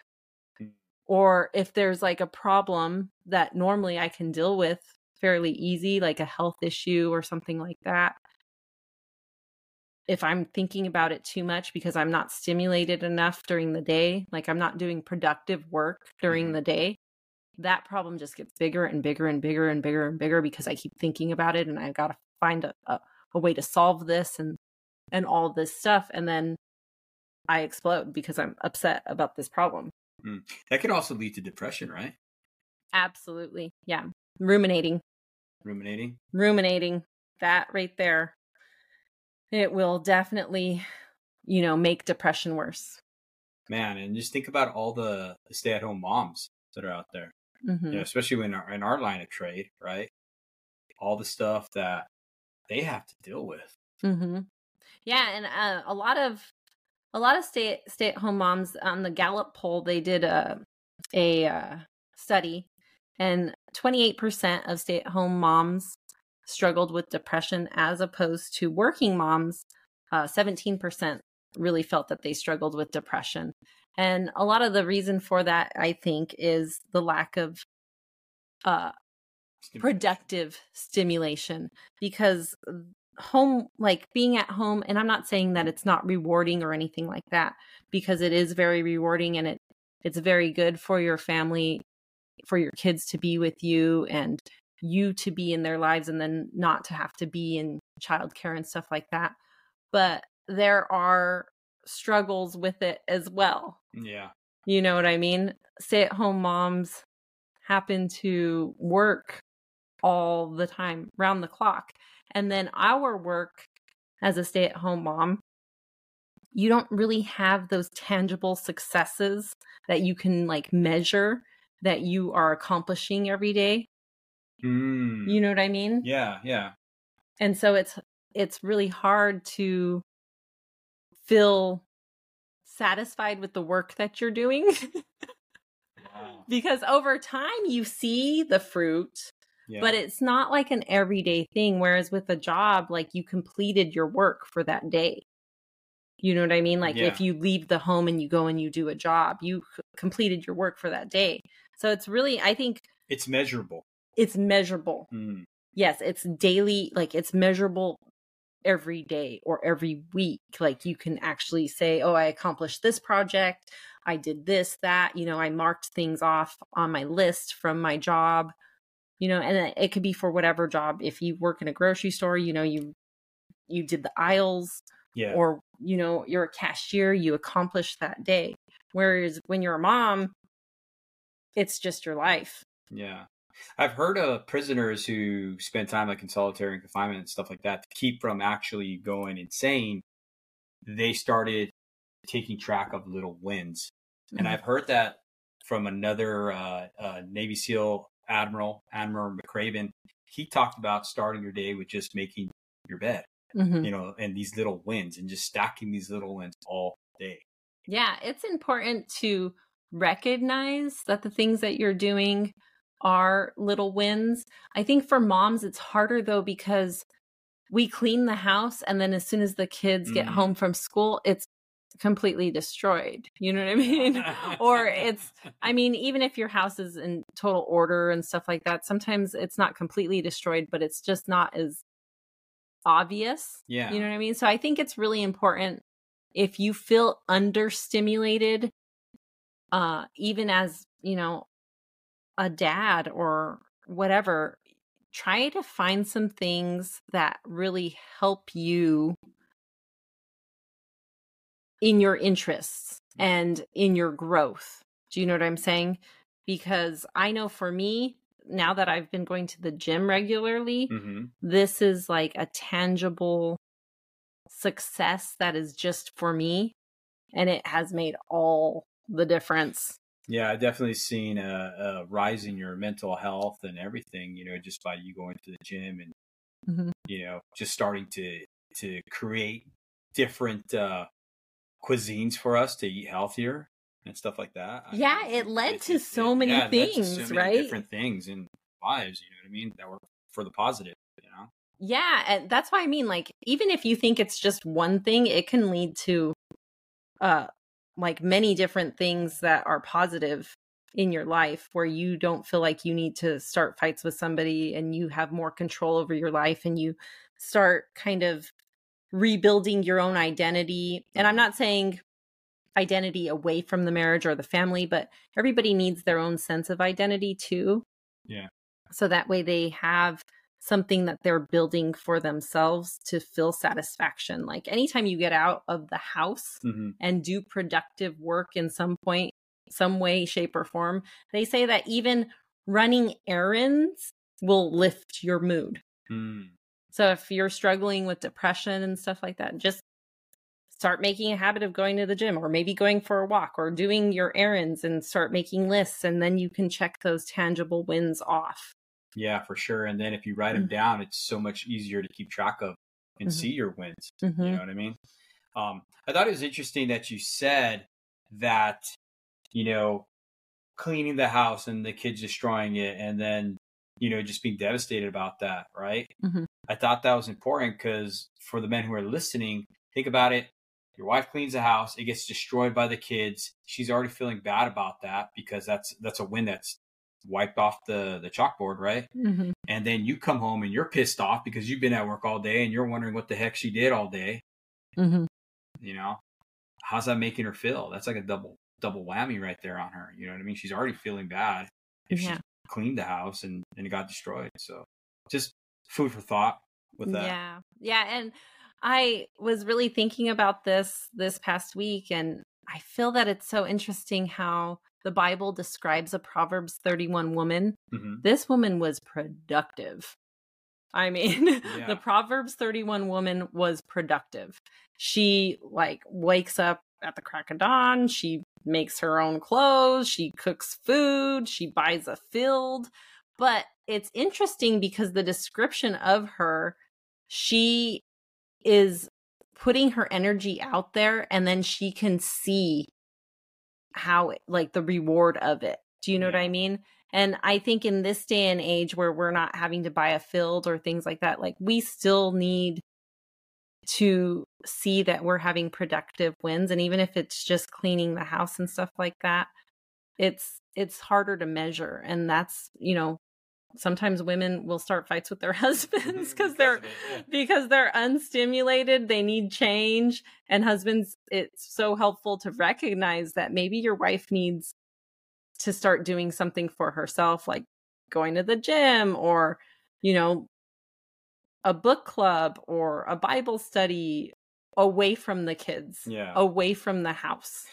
hmm. or if there's like a problem that normally i can deal with fairly easy, like a health issue or something like that. If I'm thinking about it too much because I'm not stimulated enough during the day, like I'm not doing productive work during mm-hmm. the day, that problem just gets bigger and bigger and bigger and bigger and bigger because I keep thinking about it and I've got to find a, a, a way to solve this and and all this stuff and then I explode because I'm upset about this problem. Mm. That could also lead to depression, right? Absolutely. Yeah. Ruminating. Ruminating. Ruminating. That right there. It will definitely, you know, make depression worse. Man, and just think about all the stay-at-home moms that are out there. Mm-hmm. You know, especially in our, in our line of trade, right? All the stuff that they have to deal with. Mm-hmm. Yeah, and uh, a lot of a lot of stay stay at home moms on the Gallup poll they did a a uh, study, and twenty eight percent of stay at home moms struggled with depression, as opposed to working moms. Uh, seventeen uh, percent really felt that they struggled with depression, and a lot of the reason for that, I think, is the lack of uh, productive stimulation because home like being at home and i'm not saying that it's not rewarding or anything like that because it is very rewarding and it it's very good for your family for your kids to be with you and you to be in their lives and then not to have to be in childcare and stuff like that but there are struggles with it as well. Yeah. You know what i mean? Stay at home moms happen to work all the time round the clock and then our work as a stay at home mom, you don't really have those tangible successes that you can like measure that you are accomplishing every day. Mm. You know what I mean? Yeah, yeah. And so it's it's really hard to feel satisfied with the work that you're doing. wow. Because over time you see the fruit but it's not like an everyday thing. Whereas with a job, like you completed your work for that day. You know what I mean? Like yeah. if you leave the home and you go and you do a job, you completed your work for that day. So it's really, I think it's measurable. It's measurable. Mm. Yes, it's daily, like it's measurable every day or every week. Like you can actually say, oh, I accomplished this project. I did this, that. You know, I marked things off on my list from my job you know and it could be for whatever job if you work in a grocery store you know you you did the aisles yeah. or you know you're a cashier you accomplished that day whereas when you're a mom it's just your life yeah i've heard of prisoners who spend time like in solitary confinement and stuff like that to keep from actually going insane they started taking track of little wins mm-hmm. and i've heard that from another uh, uh, navy seal Admiral, Admiral McRaven, he talked about starting your day with just making your bed, mm-hmm. you know, and these little wins and just stacking these little wins all day. Yeah, it's important to recognize that the things that you're doing are little wins. I think for moms, it's harder though because we clean the house and then as soon as the kids get mm. home from school, it's completely destroyed. You know what I mean? or it's, I mean, even if your house is in total order and stuff like that, sometimes it's not completely destroyed, but it's just not as obvious. Yeah. You know what I mean? So I think it's really important if you feel understimulated, uh, even as, you know, a dad or whatever, try to find some things that really help you in your interests and in your growth. Do you know what I'm saying? Because I know for me, now that I've been going to the gym regularly, mm-hmm. this is like a tangible success that is just for me. And it has made all the difference. Yeah, I've definitely seen a, a rise in your mental health and everything, you know, just by you going to the gym and, mm-hmm. you know, just starting to, to create different, uh, cuisines for us to eat healthier and stuff like that. Yeah, I mean, it led it, to it, so many yeah, things, so many right? Different things in lives, you know what I mean, that were for the positive, you know. Yeah, and that's why I mean like even if you think it's just one thing, it can lead to uh like many different things that are positive in your life where you don't feel like you need to start fights with somebody and you have more control over your life and you start kind of rebuilding your own identity. And I'm not saying identity away from the marriage or the family, but everybody needs their own sense of identity too. Yeah. So that way they have something that they're building for themselves to feel satisfaction. Like anytime you get out of the house mm-hmm. and do productive work in some point, some way, shape, or form, they say that even running errands will lift your mood. Mm. So if you're struggling with depression and stuff like that, just start making a habit of going to the gym or maybe going for a walk or doing your errands and start making lists and then you can check those tangible wins off. Yeah, for sure. And then if you write them mm-hmm. down, it's so much easier to keep track of and mm-hmm. see your wins. Mm-hmm. You know what I mean? Um, I thought it was interesting that you said that, you know, cleaning the house and the kids destroying it and then, you know, just being devastated about that, right? Mm-hmm. I thought that was important because for the men who are listening, think about it. Your wife cleans the house, it gets destroyed by the kids. She's already feeling bad about that because that's that's a win that's wiped off the the chalkboard, right? Mm-hmm. And then you come home and you're pissed off because you've been at work all day and you're wondering what the heck she did all day. Mm-hmm. You know, how's that making her feel? That's like a double double whammy right there on her. You know what I mean? She's already feeling bad if yeah. she cleaned the house and and it got destroyed. So just food for thought with that. Yeah, yeah, and I was really thinking about this this past week, and I feel that it's so interesting how the Bible describes a Proverbs 31 woman. Mm-hmm. This woman was productive. I mean, yeah. the Proverbs 31 woman was productive. She like wakes up at the crack of dawn, she makes her own clothes, she cooks food, she buys a field. But it's interesting because the description of her, she is putting her energy out there and then she can see how like the reward of it. Do you know yeah. what I mean? And I think in this day and age where we're not having to buy a field or things like that, like we still need to see that we're having productive wins and even if it's just cleaning the house and stuff like that, it's it's harder to measure and that's, you know, sometimes women will start fights with their husbands because they're because they're unstimulated they need change and husbands it's so helpful to recognize that maybe your wife needs to start doing something for herself like going to the gym or you know a book club or a bible study away from the kids yeah. away from the house.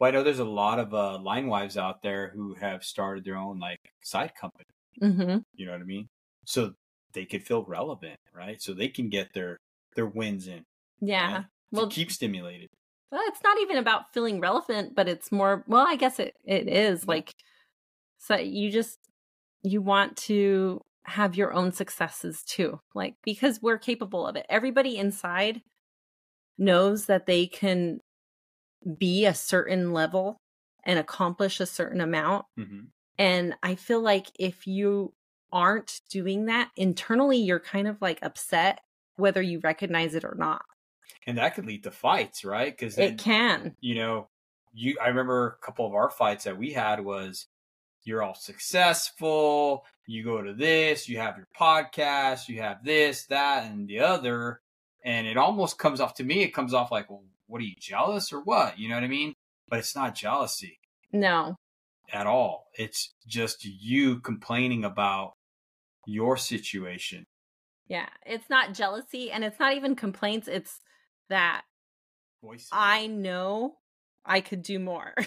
Well i know there's a lot of uh, line wives out there who have started their own like side company Mm-hmm. You know what I mean? So they could feel relevant, right? So they can get their their wins in. Yeah. Right? Well, keep stimulated. Well, it's not even about feeling relevant, but it's more. Well, I guess it it is like. So you just you want to have your own successes too, like because we're capable of it. Everybody inside knows that they can be a certain level and accomplish a certain amount. Mm-hmm. And I feel like if you aren't doing that internally, you're kind of like upset whether you recognize it or not. And that could lead to fights, right? Because it can. You know, you. I remember a couple of our fights that we had was you're all successful. You go to this, you have your podcast, you have this, that, and the other. And it almost comes off to me, it comes off like, well, what are you jealous or what? You know what I mean? But it's not jealousy. No at all. It's just you complaining about your situation. Yeah, it's not jealousy and it's not even complaints. It's that Voice. I know I could do more.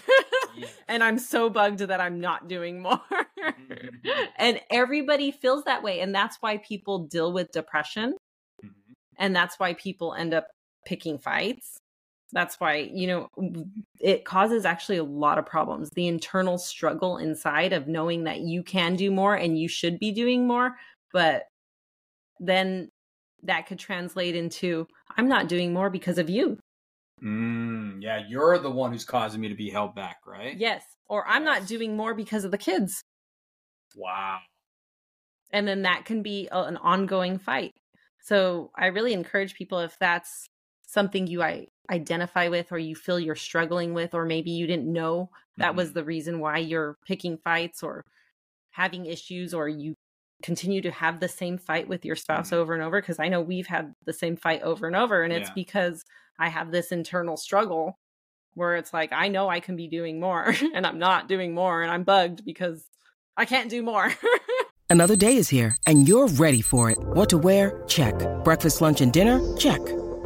And I'm so bugged that I'm not doing more. mm-hmm. And everybody feels that way. And that's why people deal with depression. Mm-hmm. And that's why people end up picking fights that's why, you know, it causes actually a lot of problems. The internal struggle inside of knowing that you can do more and you should be doing more, but then that could translate into I'm not doing more because of you. Mm, yeah, you're the one who's causing me to be held back, right? Yes. Or I'm yes. not doing more because of the kids. Wow. And then that can be a, an ongoing fight. So I really encourage people if that's something you I identify with or you feel you're struggling with or maybe you didn't know that mm-hmm. was the reason why you're picking fights or having issues or you continue to have the same fight with your spouse mm-hmm. over and over because I know we've had the same fight over and over and it's because I have this internal struggle where it's like I know I can be doing more and I'm not doing more and I'm bugged because I can't do more. Another day is here, and you're ready for it. What to wear? Check. Breakfast, lunch, and dinner? Check.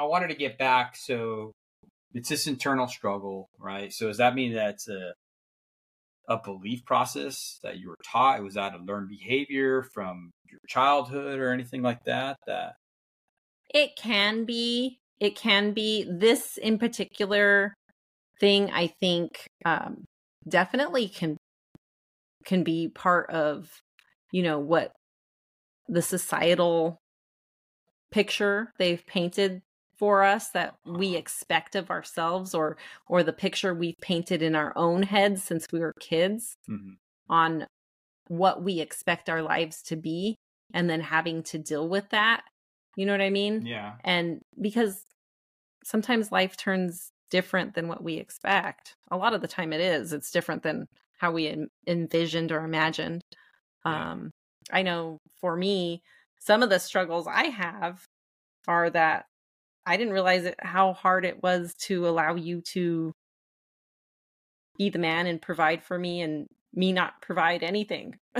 I wanted to get back. So it's this internal struggle, right? So does that mean that's a a belief process that you were taught? Was that a learned behavior from your childhood or anything like that? That it can be. It can be. This in particular thing, I think, um, definitely can can be part of, you know, what the societal picture they've painted for us that we expect of ourselves or or the picture we've painted in our own heads since we were kids Mhm. on what we expect our lives to be and then having to deal with that you know what i mean? Yeah, and because sometimes life turns different than what we expect. A lot of the time it is. It's different than how we en- envisioned or imagined. Yeah. um i know for me some of the struggles i have are that i didn't realize it, how hard it was to allow you to be the man and provide for me and me not provide anything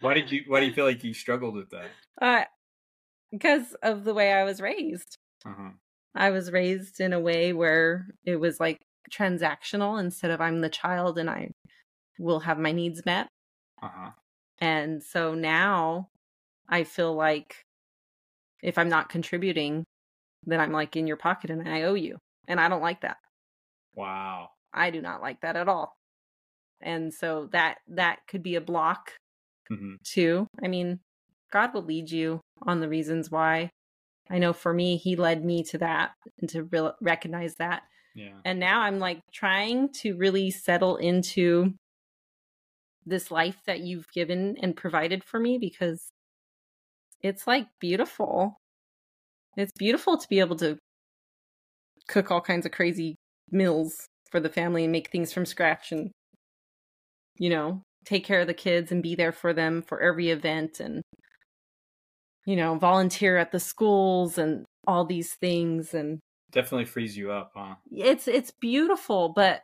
why did you? Why do you feel like you struggled with that? uh, because of the way i was raised Uh-huh. I was raised in a way where it was like transactional instead of I'm the child and I will have my needs met. Uh-huh. And so now I feel like if I'm not contributing, then I'm like in your pocket and I owe you. And I don't like that. Wow. I do not like that at all. And so that that could be a block hmm too. I mean, God will lead you on the reasons why. I know for me, He led me to that and to re- recognize that. Yeah. And now I'm like trying to really settle into this life that you've given and provided for me because it's like beautiful. It's beautiful to be able to cook all kinds of crazy meals for the family and make things from scratch and, you know, take care of the kids and be there for them for every event and, you know, volunteer at the schools and all these things. And Definitely frees you up, huh? it's it's beautiful but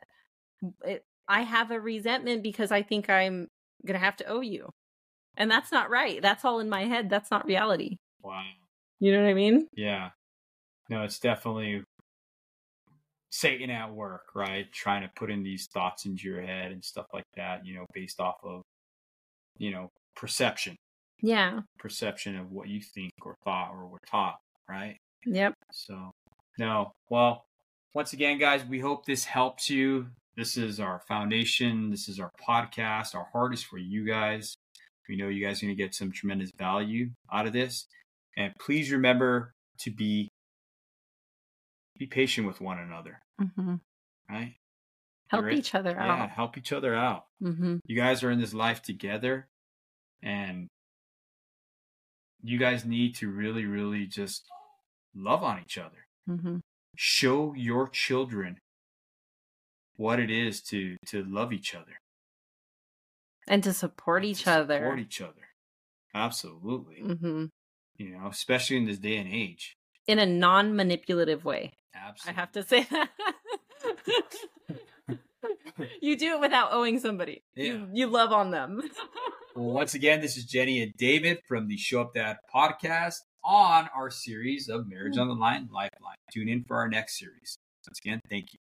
it, i have a resentment because i think i'm gonna have to owe you and that's not right that's all in my head that's not reality Wow. you know what i mean Yeah. No, it's definitely Satan at work, right? Trying to put in these thoughts into your head and stuff like that, you know, based off of, you know, perception, yeah perception of what you think or thought or were taught, right? yep So, no. Well, once again, guys, we hope this helps you. This is our foundation. This is our podcast. Our heart is for you guys. We know you guys are going to get some tremendous value out of this. And please remember to be be patient with one another, Mm-hmm. right? help You're- each other Yeah, out help each other out. hmm You guys are in this life together and you guys need to really really just love on each other. hmm show your children what it is to to love each other and to support and each to other. support each other. Absolutely. Hmm you know especially in this day and age. In a non-manipulative way. Absolutely i have to say that. You do it without owing somebody. Yeah. you, you love on them. Well once again this is jenny and david from the show up dad podcast on our series of marriage on the line lifeline. Tune in for our next series. Once again thank you